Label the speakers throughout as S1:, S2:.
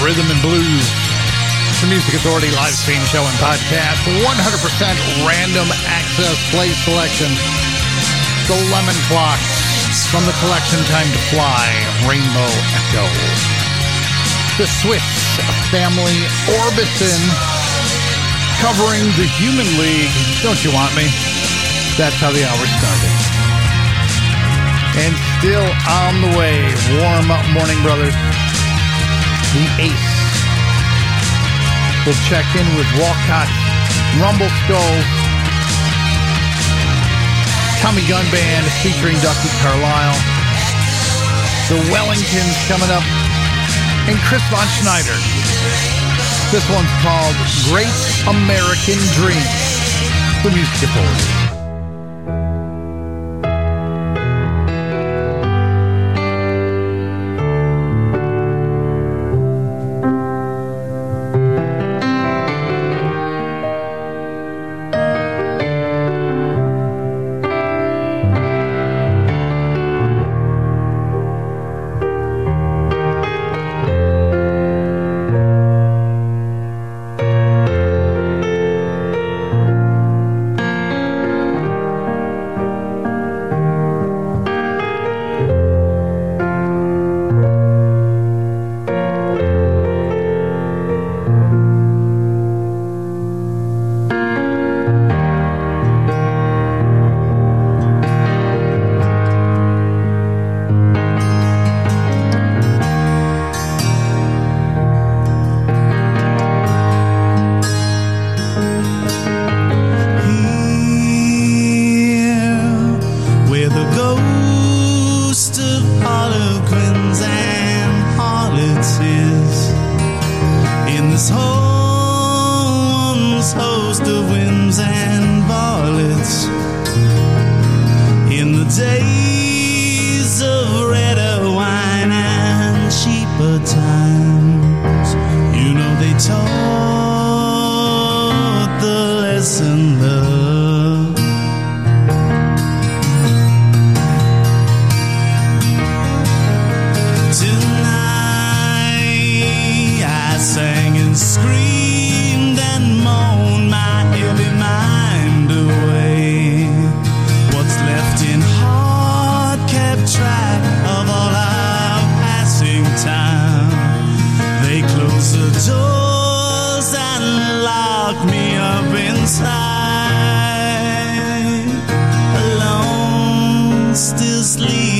S1: Rhythm, and blues. The Music Authority live stream show and podcast. 100% random access play selection. The Lemon Clock from the collection Time to Fly, Rainbow Echo. The Swiss Family Orbison covering the Human League. Don't you want me? That's how the hour started. And still on the way, Warm Up Morning Brothers, the Ace. We'll check in with Walcott, Rumble Skull, Tommy Gun Band featuring Ducky Carlisle, the Wellingtons coming up, and Chris von Sneidern. This one's called Great American Dream. The Music Authority.
S2: Doors and locked me up inside. Alone, still sleeping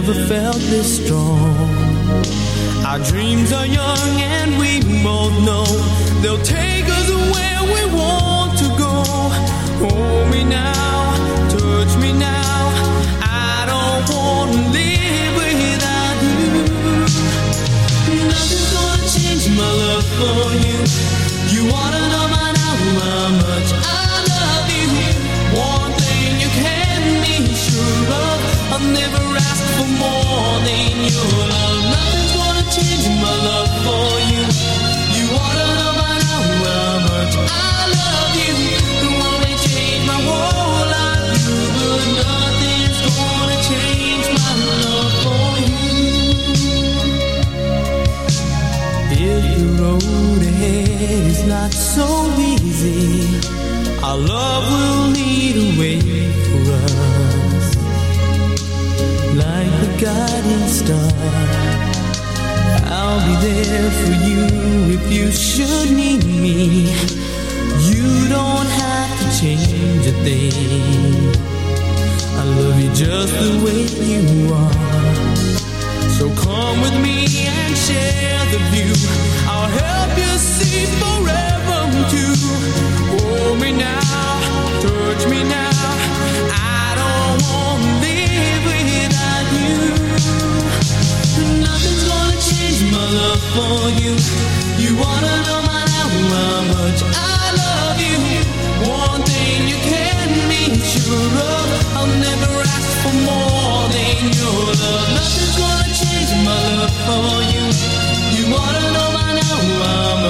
S3: Never felt this strong. Our dreams are young and we both know they'll take us where we want to go. Hold me now, touch me now. I don't want to live without you. Nothing's gonna change my love for you. You wanna ahead is not so easy, our love will lead a way for us. Like the guiding star, I'll be there for you if you should need me. You don't have to change a thing. I love you just the way you are. So come with me share the view. I'll help you see forever too. Hold me now, touch me now. I don't want to live without you. Nothing's gonna change my love for you. You wanna know now how much I love you. One thing you can be sure of, I'll never ask for more than your love. Nothing's gonna my love for you. You wanna know by now how much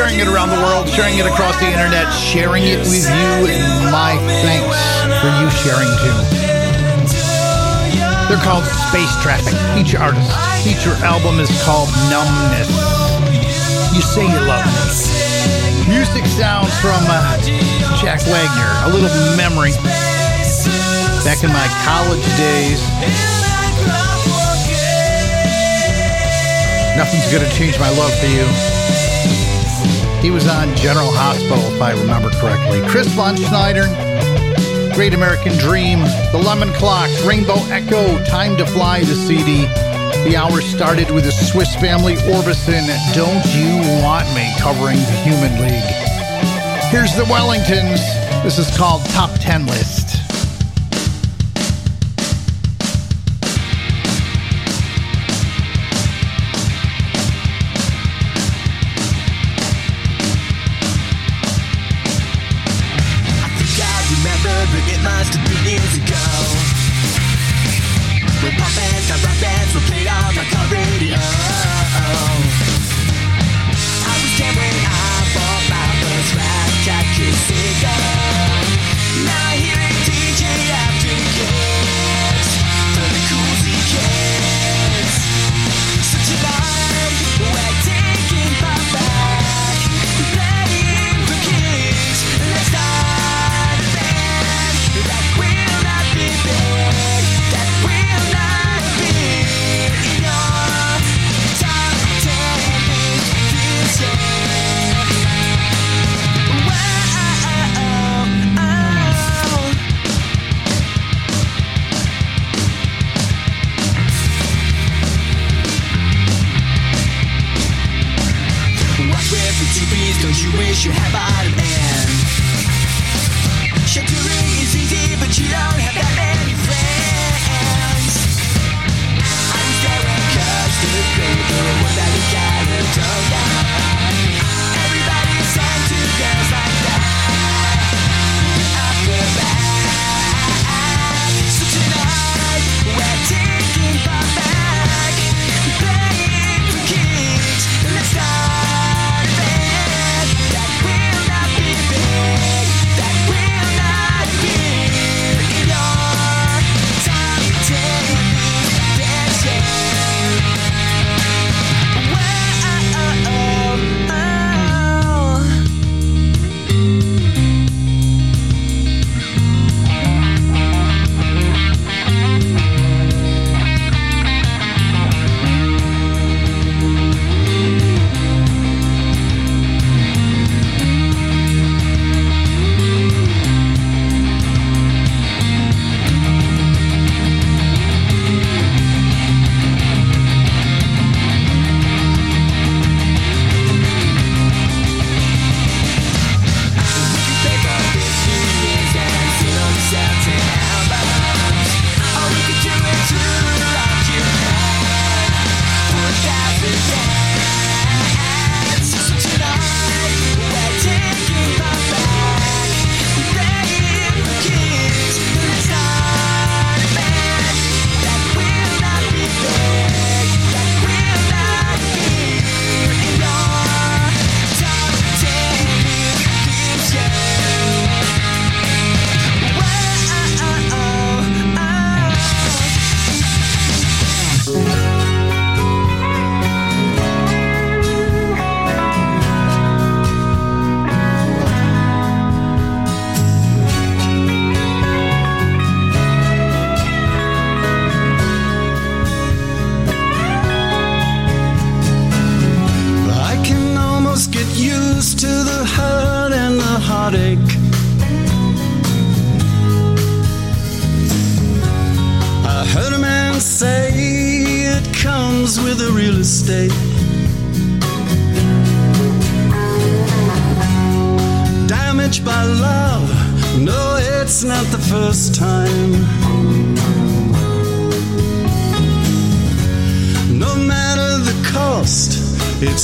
S4: Sharing it around the world, sharing it across the internet, sharing it with you, and my thanks for you sharing too. They're called Space Traffic. Each artist, feature album is called Numbness. You say you love me. Music sounds from uh, Jack Wagner, a little memory. Back in my college days, Nothing's gonna change my love for you. He was on General Hospital, if I remember correctly. Chris von Sneidern, Great American Dream, The Lemon Clocks, Rainbow Echo, Time to Fly, the CD. The hour started with the Swiss Family Orbison, Don't You Want Me, covering the Human League. Here's the Wellingtons. This is called Top 10 List.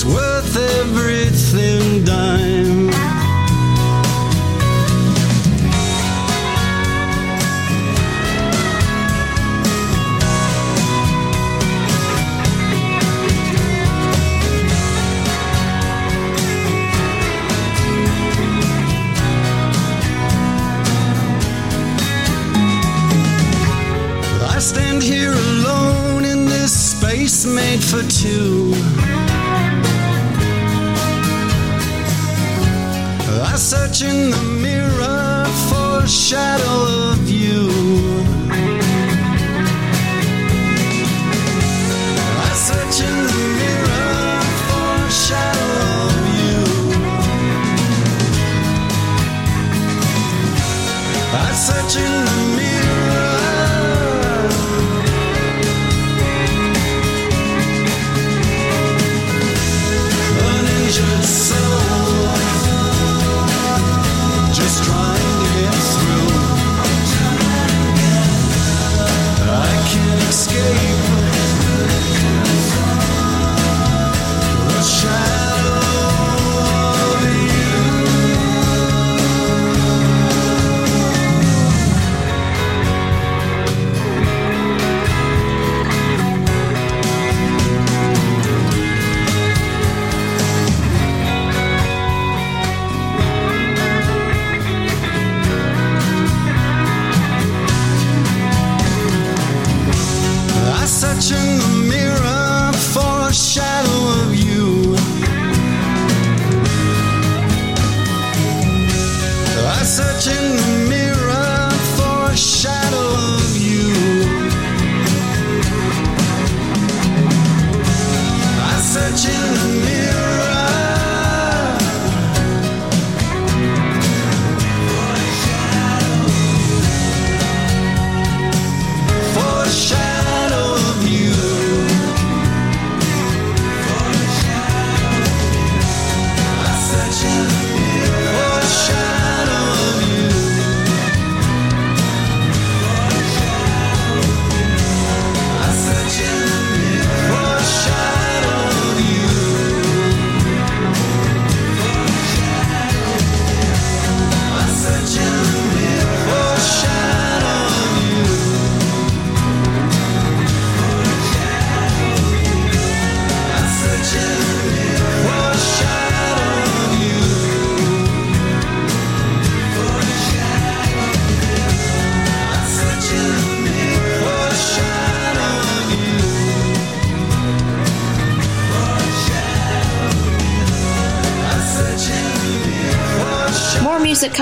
S2: world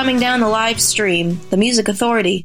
S2: coming down the live stream. The Music Authority.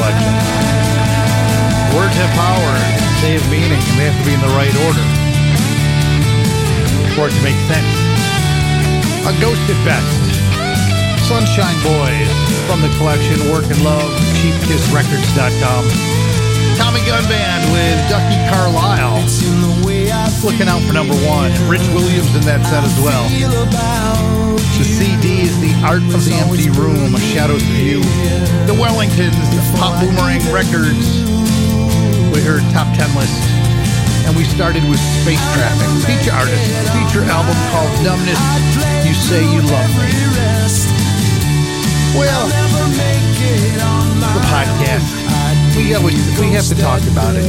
S1: Play selection. Words have power. They have meaning, and they have to be in the right order for it to make sense. A ghost at best. Sunshine Boys from the collection Work and Love, CheapKissRecords.com. Tommy Gun Band with Ducky Carlisle.
S5: It's in the way I
S1: Looking out for number one. Rich Williams in that set as well. The CD is The Art of the Empty Room, A Shadows of You. The Wellingtons, Popboomerang Records. We heard top 10 list. And we started with Space Traffic. Feature artist. Feature album called Numbness. You Say You Love Me. Well, the podcast. We we have to talk about it.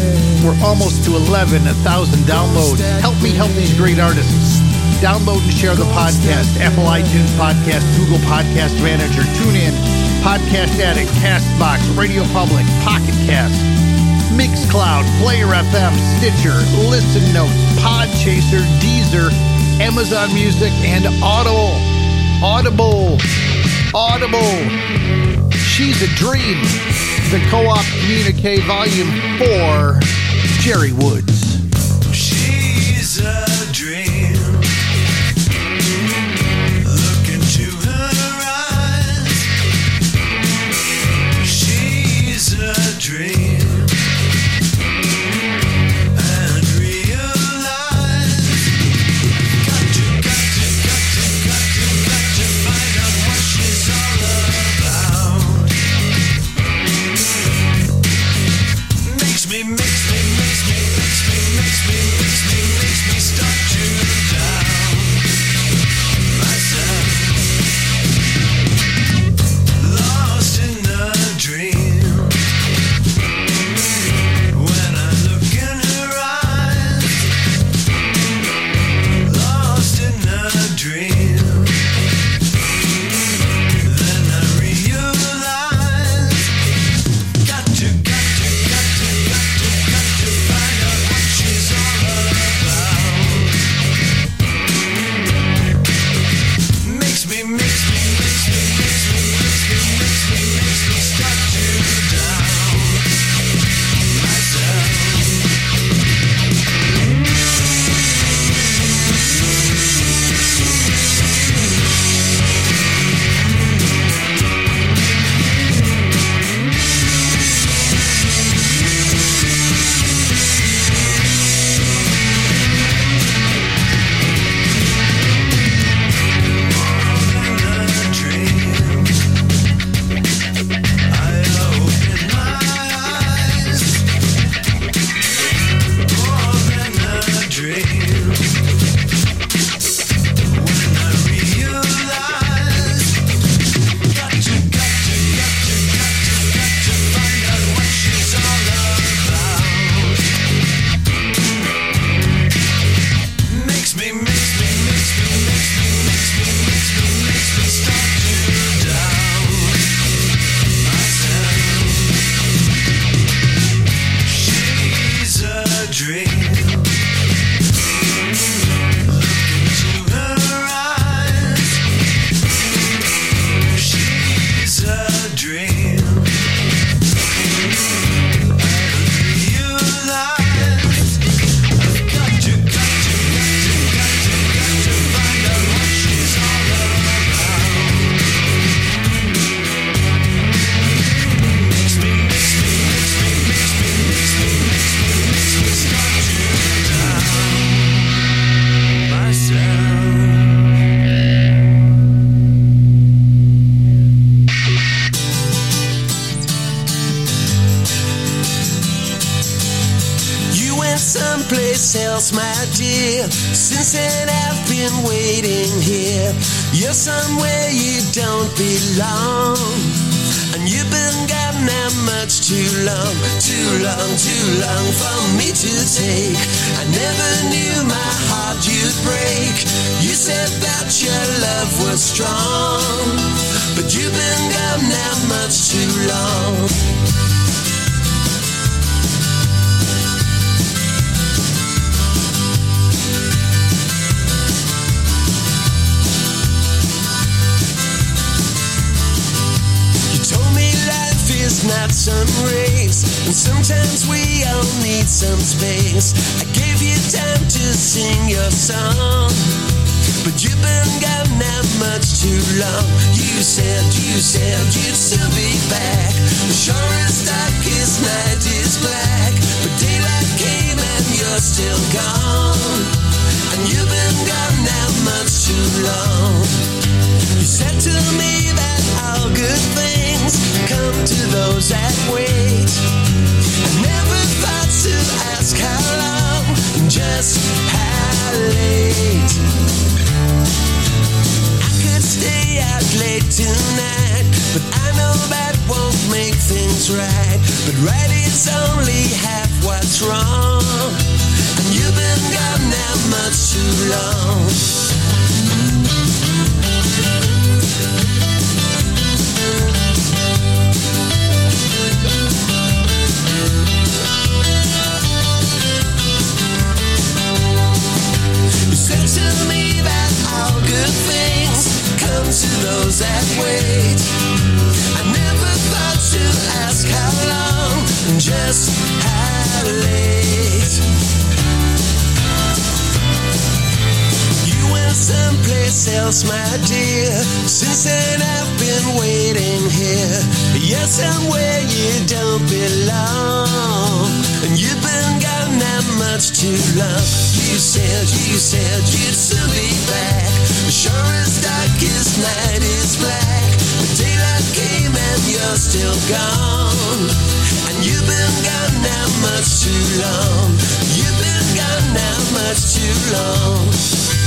S1: We're almost to 11,000 downloads. Help me help these great artists. Download and share the podcast. Apple iTunes Podcast, Google Podcast Manager, TuneIn, Podcast Addict, Castbox, Radio Public, Pocket Cast, Mixcloud, Player FM, Stitcher, Listen Notes, Podchaser, Deezer, Amazon Music, and Audible. Audible. Audible. She's a Dream. The Co-op Communique Volume 4. Jerry Woods.
S5: Never knew my heart you'd break. You said that your love was strong, but you've been gone now much too long. You told me life is not sun rays, and sometimes need some space. I gave you time to sing your song, but you've been gone now much too long. You said, you said you'd soon be back. The shortest, darkest night is black, but daylight came and you're still gone, and you've been gone now much too long. You said to me that all good things come to those that wait. I never to ask how long, and just how late. I could stay out late tonight, but I know that won't make things right. But right is only half what's wrong, and you've been gone now much too long. To those that wait. I never thought to ask how long, just how late. You went someplace else, my dear. Since then I've been waiting here. Yes, I'm where you don't belong. And you've been gone not much too long. You said, you said you'd soon be back. Sure as darkest night is black. But daylight came and you're still gone. And you've been gone now much too long. You've been gone now much too long.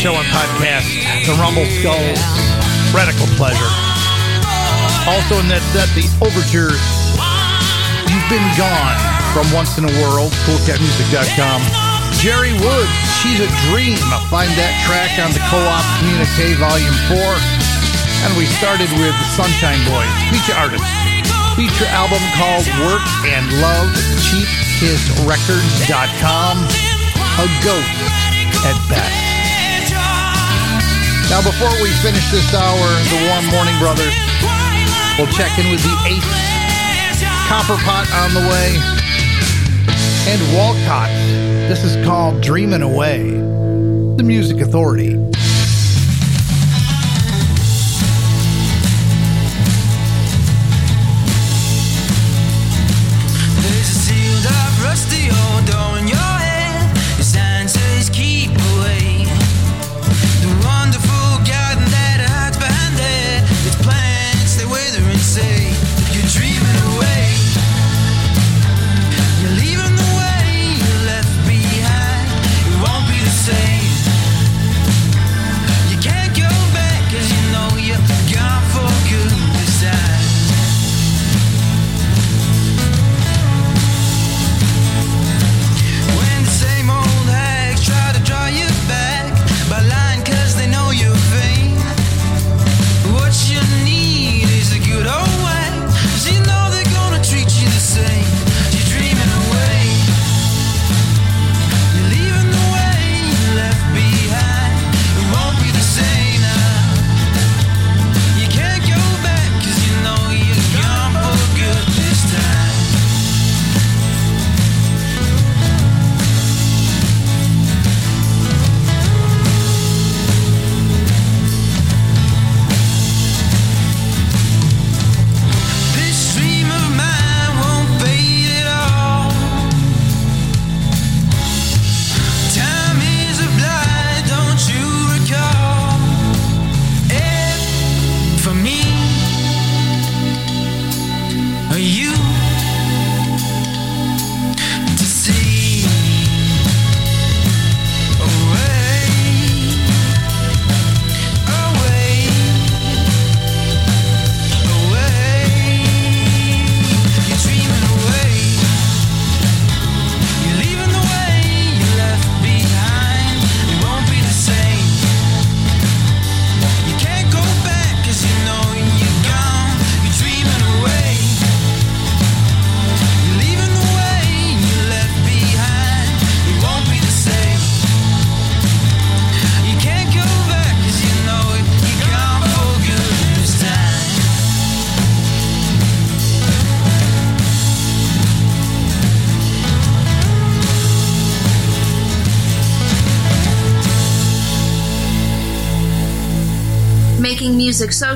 S2: show and podcast, The Rumble Skulls, Radical Pleasure. Also in that set, the overtures, You've Been Gone from Once in a World, coolcatmusic.com. Jerry Woods, She's a Dream. Find that track on the Co-op Communique Volume 4. And we started with the Sunshine Boys, feature artist, feature album called Work and Love, cheapkissrecords.com. A ghost at best. Now, before we finish this hour, the Warm Morning Brothers will check in with the eighth Copperpot on the way, and Walcott. This is called Dreaming Away, the Music Authority.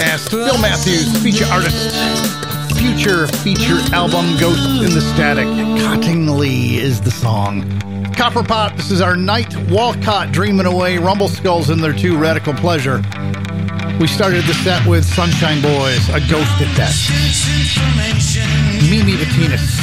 S1: Phil Matthews, feature artist. Future feature album "Ghost in the Static. Cottingly is the song. Copperpot, this is our night. Walcott dreaming away. Rumble Skulls in their two Radical Pleasure. We started the set with Sunshine Boys, A Ghost at Death. Mimi
S5: Patinas.